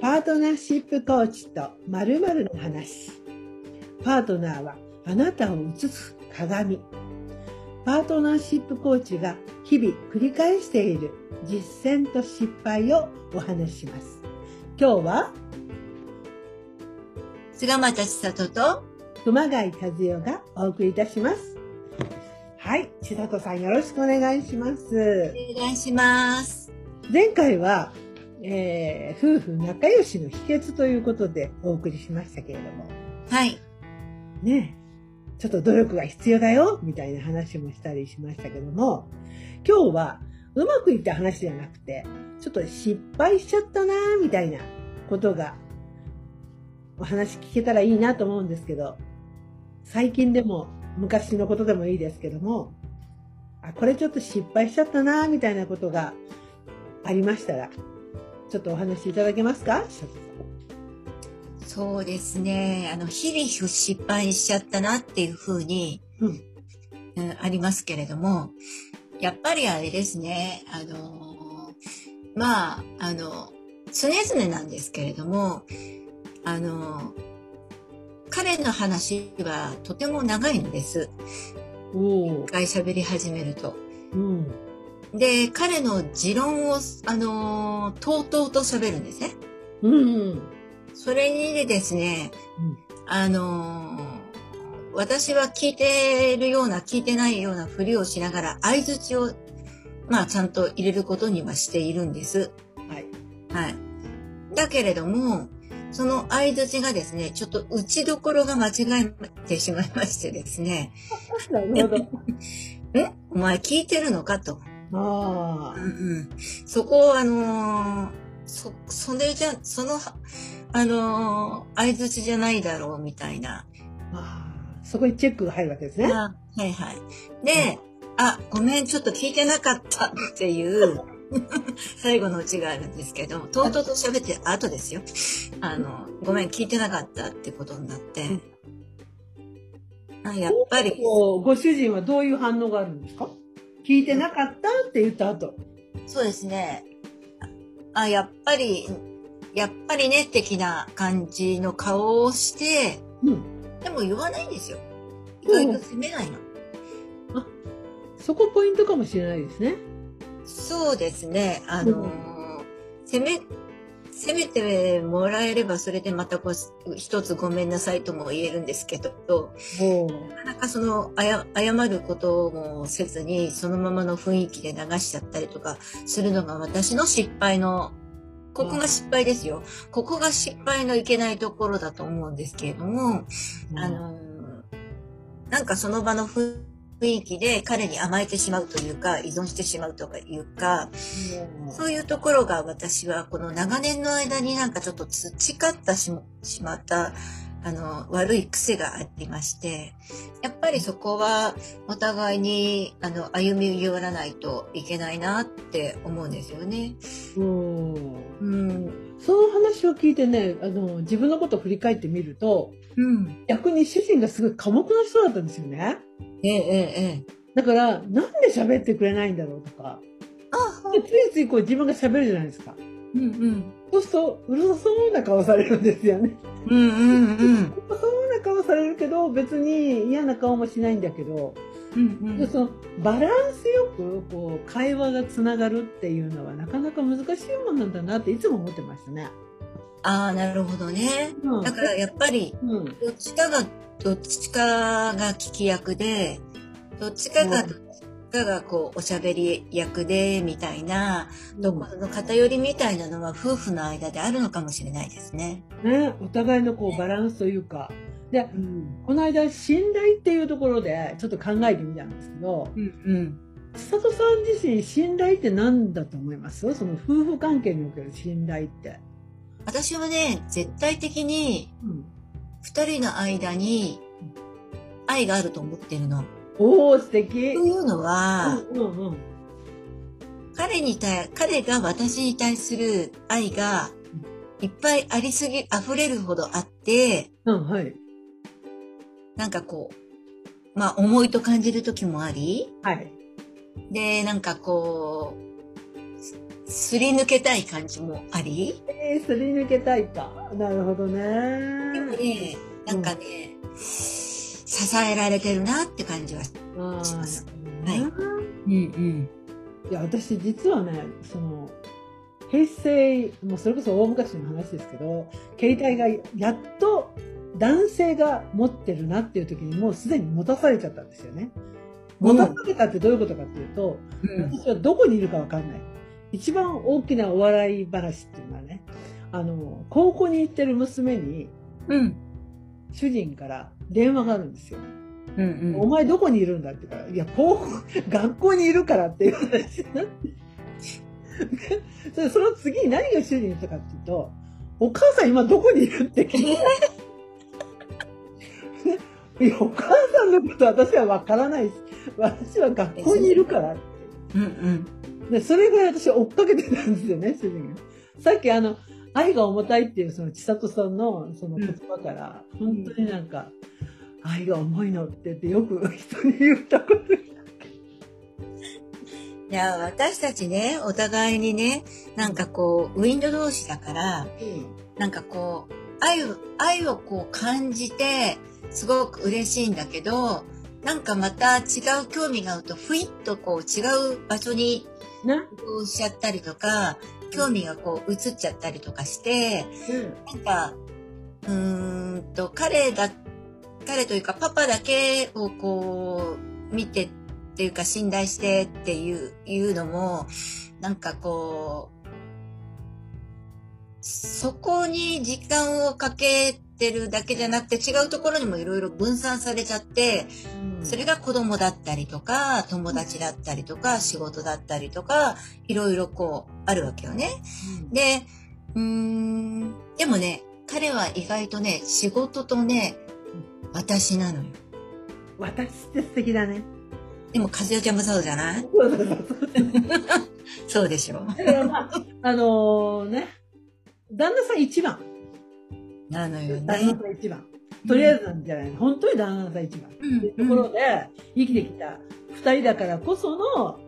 パートナーシップコーチと〇〇の話。パートナーはあなたを映す鏡。パートナーシップコーチが日々繰り返している実践と失敗をお話しします。今日は？菅又千里と、熊谷和代がお送りいたします。はい、千里さんよろしくお願いします。お願いします。前回は、えー夫婦仲良しの秘訣ということでお送りしましたけれども、はい。ねえ、ちょっと努力が必要だよ、みたいな話もしたりしましたけども、今日はうまくいった話じゃなくて、ちょっと失敗しちゃったな、みたいなことが、お話聞けたらいいなと思うんですけど、最近でも昔のことでもいいですけども、あ、これちょっと失敗しちゃったな、みたいなことがありましたら、ちょっとお話しいただけますか？そうですね。あの、日々失敗しちゃったなっていうふうに、うん。うんありますけれども、やっぱりあれですね。あの、まあ、あの、常々なんですけれども、あの、彼の話はとても長いんです。一回喋り始めると。うん。で、彼の持論を、あの、とうとうと喋るんですね。うん。うん。それにですね、うんあのー私は聞いてるような、聞いてないようなふりをしながら、相づちを、まあ、ちゃんと入れることにはしているんです。はい。はい。だけれども、その相づちがですね、ちょっと打ちどころが間違えてしまいましてですね、なるほど。え？お前聞いてるのかと。あうんうん、そこをあのーそ、それじゃ、その、あのー相づちじゃないだろうみたいな。あ。そこにチェックが入るわけですね。あはいはい。で、あ、ごめん、ちょっと聞いてなかったっていう、最後のうちがあるんですけど、とうとうと喋って後ですよ。あの、ごめん、聞いてなかったってことになって。あやっぱり、ご主人はどういう反応があるんですか？聞いてなかったって言った後。そうですね。あ、やっぱり、やっぱりね、的な感じの顔をして、うん。でも言わないんですよ。意外と責めないの。そこポイントかもしれないですね。そうですね。あのー責め、責めてもらえればそれでまたこう、一つごめんなさいとも言えるんですけど、おなかなかその、謝ることもせずに、そのままの雰囲気で流しちゃったりとかするのが私の失敗の、ここが失敗ですよ。ここが失敗のいけないところだと思うんですけれども、あのーなんかその場の雰囲気で彼に甘えてしまうというか、依存してしまうとかいうか、そういうところが私はこの長年の間になんかちょっと培ったししまった、あの、悪い癖がありまして、やっぱりそこはお互いに、あの、歩み寄らないといけないなって思うんですよね。うん話を聞いてね、あの、自分のことを振り返ってみると、うん。逆に主人がすごい寡黙な人だったんですよね。ええ、ええ、ええ。だから、なんで喋ってくれないんだろうとか、あ、でついついこう自分が喋るじゃないですか。うんうん。そうすると、うるさそうな顔されるんですよね。うんうんうん。うるさそうな顔されるけど、別に嫌な顔もしないんだけど、うんでそのバランスよくこう会話がつながるっていうのはなかなか難しいもんなんだなっていつも思ってましたね。ああ、なるほどね。うんだからやっぱり、うん、どっちかが、どっちかが聞き役で、どっちかが、うんどっちかがこう、おしゃべり役で、みたいな、どこの偏りみたいなのは夫婦の間であるのかもしれないですね。ね、お互いのこうバランスというか。で、この間信頼っていうところでちょっと考えてみたんですけど、うんうん。千里さん自身信頼って何だと思います？その夫婦関係における信頼って。私はね、絶対的にうん、二人の間に愛があると思ってるの。おお素敵。というのは、うんうんうん。彼に対、彼が私に対する愛がいっぱいありすぎ、溢れるほどあって、うんはい。なんかこう、まあ重いと感じる時もあり、はい。で、なんかこう、すり抜けたい感じもあり？えー、すり抜けたいか。なるほどね。でもね、なんかね、支えられてるなって感じはします。はいい。うんうん。いや、私実はね、その、平成、もうそれこそ大昔の話ですけど、携帯がやっと男性が持ってるなっていう時にもうすでに持たされちゃったんですよね。持たされたってどういうことかっていうと、うん私はどこにいるかわかんない。一番大きなお笑い話っていうのはね、あの、高校に行ってる娘にうん。主人から電話があるんですよ。うんお前どこにいるんだって言うから、いや、高校、学校にいるからっていう話になって。そ れその次に何が主人に言ったかっていうと、お母さん今どこにいるって聞いて。いや、お母さんのこと私はわからないし、私は学校にいるからって。うんうん。で、それぐらい私追っかけてたんですよね、主人が。さっきあの、愛が重たいっていうその千里さんのその言葉から、本当になんか、愛が重いのって言ってよく 人に言ったこといや、私たちね、お互いにね、なんかこう、ウィンド同士だから、なんかこう、愛を、愛をこう感じて、すごく嬉しいんだけど、なんかまた違う興味があると、ふいっとこう違う場所にな、移動しちゃったりとか、興味がこう移っちゃったりとかして、なんか、うーんと、彼だ、彼というかパパだけをこう、見てっていうか信頼してっていう、いうのも、なんかこう、そこに時間をかけてるだけじゃなくて違うところにもいろいろ分散されちゃって、それが子供だったりとか、友達だったりとか、仕事だったりとか、いろいろこう、あるわけよね。で、うーん、でもね、彼は意外とね、仕事とね、私なのよ。私って素敵だね。でも、和代ちゃんもそうじゃない？そう でしょ。まあ、あのね、旦那さん一番。なのよ旦那ね。さん一番。とりあえずなんじゃないの。本当に旦那さん一番。うんところで、生きてきた二人だからこその、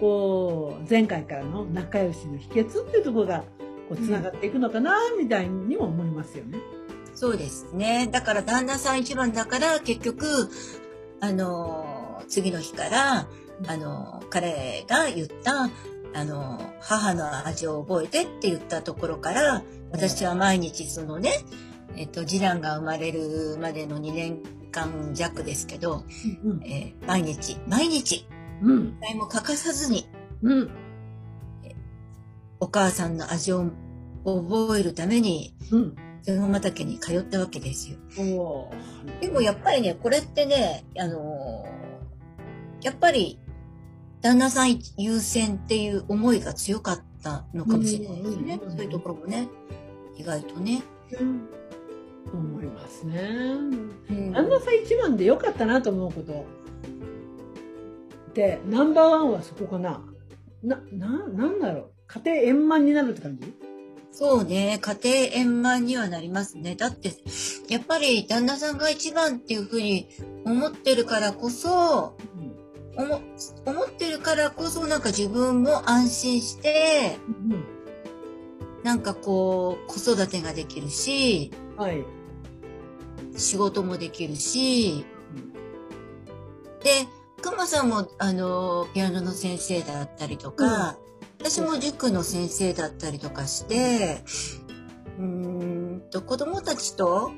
こう、前回からの仲良しの秘訣っていうところが、こう、繋がっていくのかな、みたいにも思いますよね。そうですね。だから旦那さん一番だから結局、あの、次の日から、あの、彼が言った、あの、母の味を覚えてって言ったところから、私は毎日そのね、えっと、次男が生まれるまでの2年間弱ですけど、うん。えー毎日、毎日、うん。一回も欠かさずに、うん。お母さんの味を覚えるために、うん。千本畑に通ったわけですよ。でもやっぱりね、これってね、あのーやっぱり、旦那さん優先っていう思いが強かったのかもしれないですね。うんそういうところもね、意外とね。うん。思いますね。うん旦那さん一番で良かったなと思うこと。で、ナンバーワンはそこかな。な、な、なんだろう。家庭円満になるって感じ？そうね、家庭円満にはなりますね。だって、やっぱり旦那さんが一番っていうふうに思ってるからこそ、思思ってるからこそなんか自分も安心して、うん。なんかこう、子育てができるし、はい。仕事もできるし、で、くまさんも、あの、ピアノの先生だったりとか、私も塾の先生だったりとかして、うーんと、子供たちと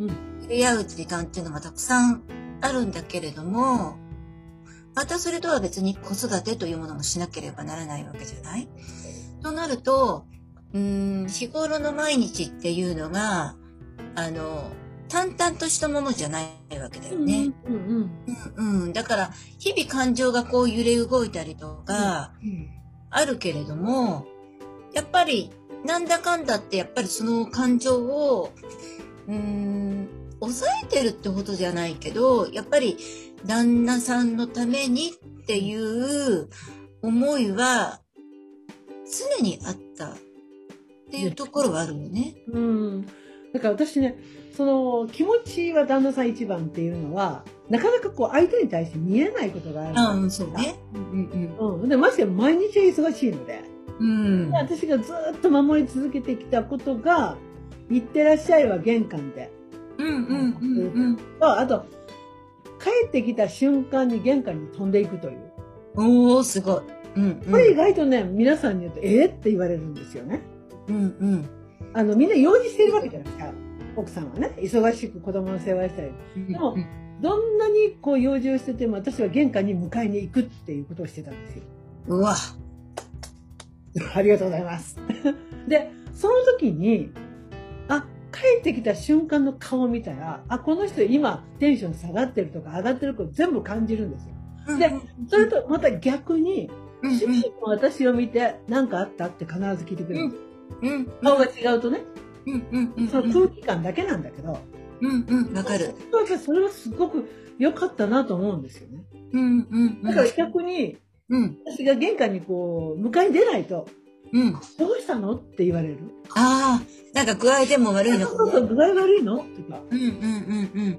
うん。触れ合う時間っていうのがたくさんあるんだけれども、またそれとは別に子育てというものもしなければならないわけじゃない？となると、うーん、日頃の毎日っていうのが、あの、淡々としたものじゃないわけだよね。うんうんうん、うん。だから、日々感情がこう揺れ動いたりとか、うん。あるけれども、やっぱり、なんだかんだって、やっぱりその感情を、うーん、抑えてるってことじゃないけど、やっぱり、旦那さんのためにっていう思いは、常にあったっていうところはあるよね。うん。だから私ね、その気持ちは旦那さん一番っていうのは、なかなかこう相手に対して見えないことがある。あうん、そうね。うんうんうん。で、ましてや毎日が忙しいので、うん。私がずっと守り続けてきたことが、行ってらっしゃいは玄関で。うんうんうんああと、帰ってきた瞬間に玄関に飛んでいくという。うん。おー、すごい。うんこれ意外とね、皆さんに言うと、えー、って言われるんですよね。うんうん。あの、みんな用事してるわけじゃないですか。奥さんはね、忙しく子供の世話したり。うん。でもどんなにこう用事をしてても、私は玄関に迎えに行くっていうことをしてたんですよ。うわ。ありがとうございます。で、その時に、あ、帰ってきた瞬間の顔を見たら、あ、この人今テンション下がってるとか上がってること全部感じるんですよ。でそれとまた逆に、うん主人も私を見て何かあったって必ず聞いてくれるんですよ。うん顔が違うとね、うんうんうん。その空気感だけなんだけど、うんうん。わかる。それはすごく良かったなと思うんですよね。うんうん。だから逆に、うん私が玄関にこう、迎えに出ないと、うん。どうしたの？って言われる。ああ、なんか具合でも悪いの？かそうそう、な。具合悪いの？とか。うんうんうんうん。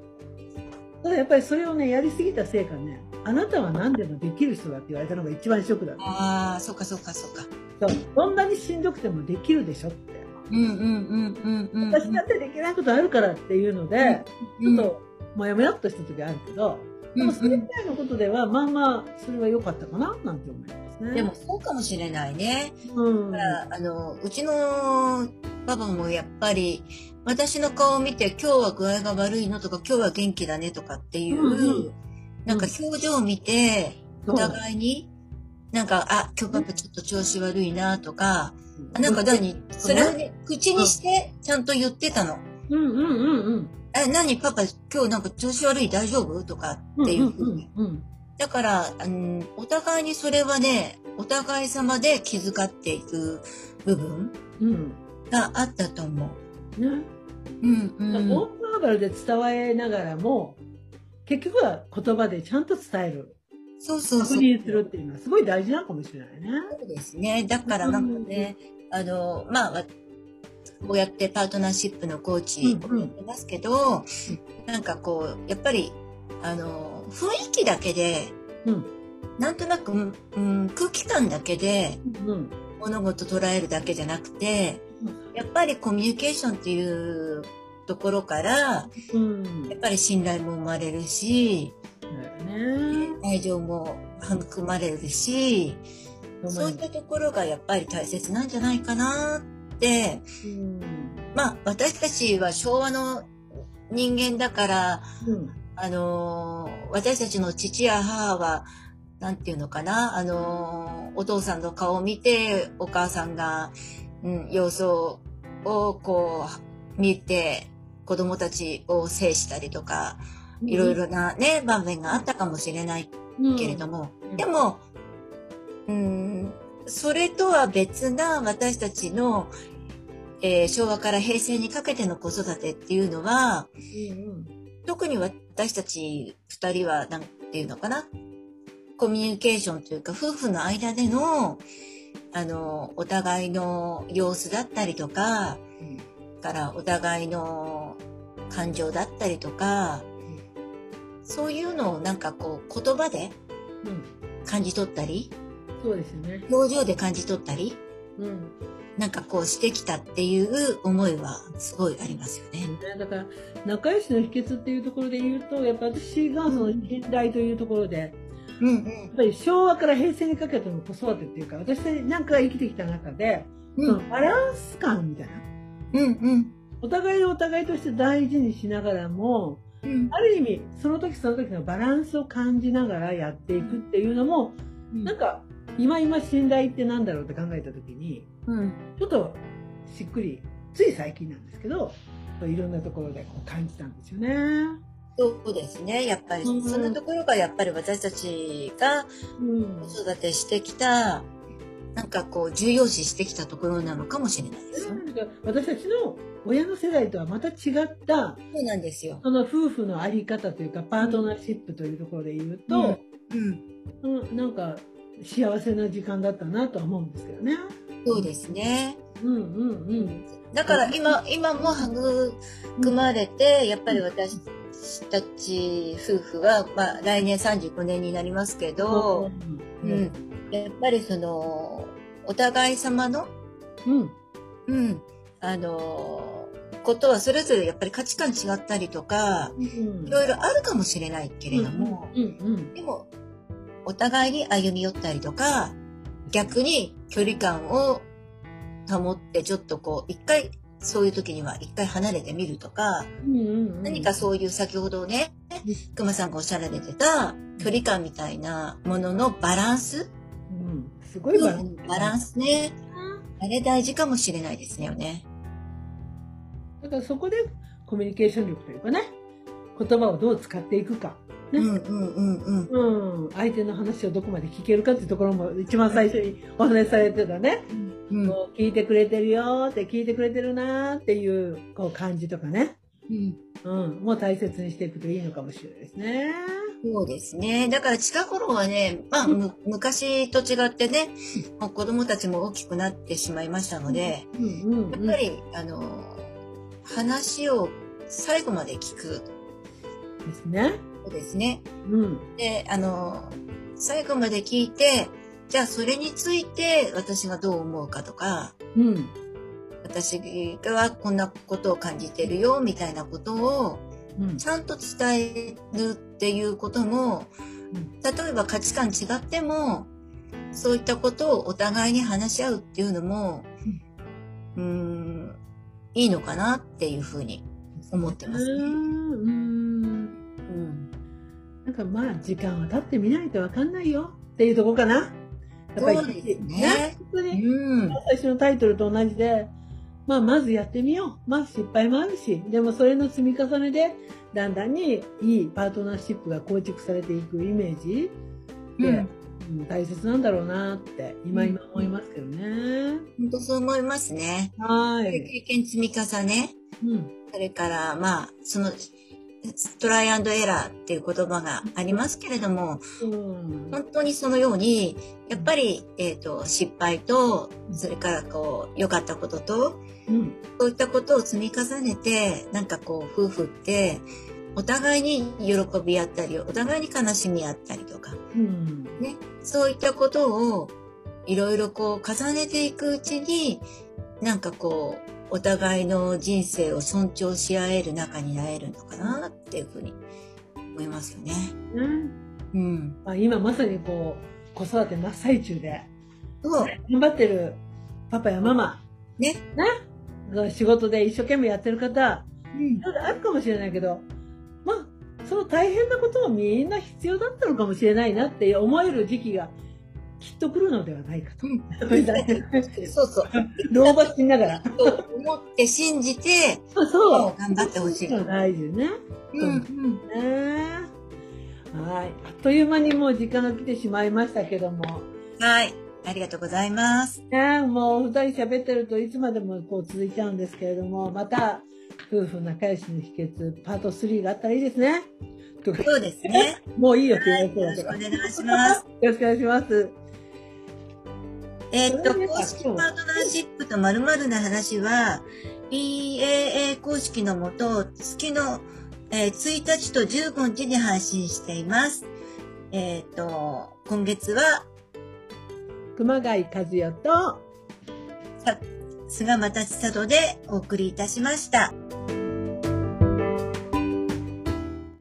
ただやっぱりそれをね、やりすぎたせいかね、あなたは何でもできる人だって言われたのが一番ショックだった。ああ、そっかそっかそっか。そうどんなにしんどくてもできるでしょって。うんうんうんうんうん。私だってできないことあるからっていうので、ちょっと、もやもやっとした時あるけど、でもそれ以外のことでは、まあまあ、それは良かったかな、なんて思いますね。でも、そうかもしれないね。うん。だからあのうちのパパもやっぱり私の顔を見て今日は具合が悪いのとか今日は元気だねとかっていう、うんうんなんか表情を見てお互いになんかあ今日パパちょっと調子悪いなとか、あなんか何？それをね口にしてちゃんと言ってたの。うんうんうんうん。え、何？パパ今日なんか調子悪い？大丈夫？とかっていうふうに。うんうんだから、あのお互いにそれはね、お互い様で気遣っていく部分うん。うん。があったと思う。ね。うんうん。ノンバーバルで伝えながらも、結局は言葉でちゃんと伝える。そうそうそう。確認するっていうのはすごい大事なのかもしれないね。そうですね。だからなんかね、あの、まあ、わこうやってパートナーシップのコーチをやってますけど、なんかこう、やっぱり、あの、雰囲気だけで、うん。なんとなく、うんうん、空気感だけでうん。物事捉えるだけじゃなくて、やっぱりコミュニケーションっていうところから、うん。やっぱり信頼も生まれるし、ね。愛情も育まれるし、そういっうたところがやっぱり大切なんじゃないかなって、ん。まあ私たちは昭和の人間だから、うん。あのー私たちの父や母は、なんていうのかな、あのーお父さんの顔を見て、お母さんが、うん、様子をこう、見て、子供たちを制したりとか、いろいろなね、場面があったかもしれないけれども、うんでも、うん、それとは別な私たちの、えー昭和から平成にかけての子育てっていうのは、うん特に私たち二人は、なんていうのかな、コミュニケーションというか、夫婦の間での、あの、お互いの様子だったりとか、うん。からお互いの感情だったりとか、そういうのをなんかこう言葉でうん。感じ取ったり、そうですよね。表情で感じ取ったり、うん。なんかこうしてきたっていう思いはすごいありますよね。ねだから仲良しの秘訣っていうところで言うとやっぱ私がその信頼というところでやうんっぱり昭和から平成にかけての子育てっていうか私なんか生きてきた中で、うん。そのバランス感みたいなうんうん。お互いをお互いとして大事にしながらもうん。ある意味その時その時のバランスを感じながらやっていくっていうのもなんか今今信頼ってなんだろうって考えた時にうん。ちょっとしっくりつい最近なんですけどいろんなところでこう感じたんですよね。そうですね。やっぱり、うんそんなところがやっぱり私たちがうん子育てしてきた、なんかこう重要視してきたところなのかもしれないですよ。なんか私たちの親の世代とはまた違ったそうなんですよ。その夫婦のあり方というかパートナーシップというところで言うと、うん。うんなんか幸せな時間だったなとは思うんですけどね。そうですね。うんうんうん。だから今、今も育まれて、やっぱり私たち夫婦は、まあ来年35年になりますけど、うん。やっぱりその、お互い様の、うん。うん、あのーことはそれぞれやっぱり価値観違ったりとか、うんいろいろあるかもしれないけれども、うんうん。でも、お互いに歩み寄ったりとか、逆に距離感を保って、ちょっとこう、一回、そういう時には一回離れてみるとか、うんうんうん。何かそういう先ほどね、熊さんがおっしゃられてた距離感みたいなもののバランス？うん。すごいバランス。バランスね。あれ大事かもしれないですよね。だからそこでコミュニケーション力というかね、言葉をどう使っていくか。ねうんうんうんうん。うん。相手の話をどこまで聞けるかっていうところも一番最初にお話しされてたね。うんこう聞いてくれてるよーって聞いてくれてるなーっていうこう感じとかね。うんうん。もう大切にしていくといいのかもしれないですね。そうですね。だから近頃はね、まあ、む昔と違ってね、もう子供たちも大きくなってしまいましたので、うんうん、うん。やっぱり、あの、話を最後まで聞く。ですね。そうですね。うん。で、あの、最後まで聞いて、じゃあそれについて私がどう思うかとか、うん。私がこんなことを感じてるよ、みたいなことをうん。ちゃんと伝えるっていうことも、例えば価値観違っても、そういったことをお互いに話し合うっていうのも、うーん、いいのかなっていうふうに思ってますね。かまあ時間は経ってみないとわかんないよっていうとこかな。やっぱりそうですね本当にうん。最初のタイトルと同じで、まあまずやってみよう。まあ失敗もあるし、でもそれの積み重ねで、だんだんにいいパートナーシップが構築されていくイメージで、うんうん大切なんだろうなって今今思いますけどね。本当そう思いますね。はい。経験積み重ね、うん。それから、まあ、その、トライアンドエラーっていう言葉がありますけれども、うん。本当にそのように、やっぱり、えっ、と、失敗と、それからこう、良かったことと、うん。そういったことを積み重ねて、なんかこう、夫婦って、お互いに喜び合ったり、お互いに悲しみ合ったりとか、うん。ね、そういったことを、いろいろこう、重ねていくうちに、なんかこう、お互いの人生を尊重し合える仲になれるのかなっていうふうに思いますよね。うんうん。まあ、今まさにこう、子育て真っ最中で、そう。頑張ってるパパやママ、ね。ね。仕事で一生懸命やってる方、うんあるかもしれないけど、まあ、その大変なこともみんな必要だったのかもしれないなって思える時期がきっと来るのではないかと。そうそう。老婆しながら。と思って信じて、そうそう。頑張ってほしい。大事ね。うんうん。ねはい。あっという間にもう時間が来てしまいましたけども。はい。ありがとうございます。ねもう二人喋ってるといつまでもこう続いちゃうんですけれども、また夫婦仲良しの秘訣パート3があったらいいですね。そうですね。もういいよって言わはい。れてよろしくお。願いします。よろしくお願いします。えーっと、公式パートナーシップと〇〇な話は、PAA 公式のもと、月の、えー1日と15日に配信しています。えーっと、今月は、熊谷和代と、さ菅又千里でお送りいたしました。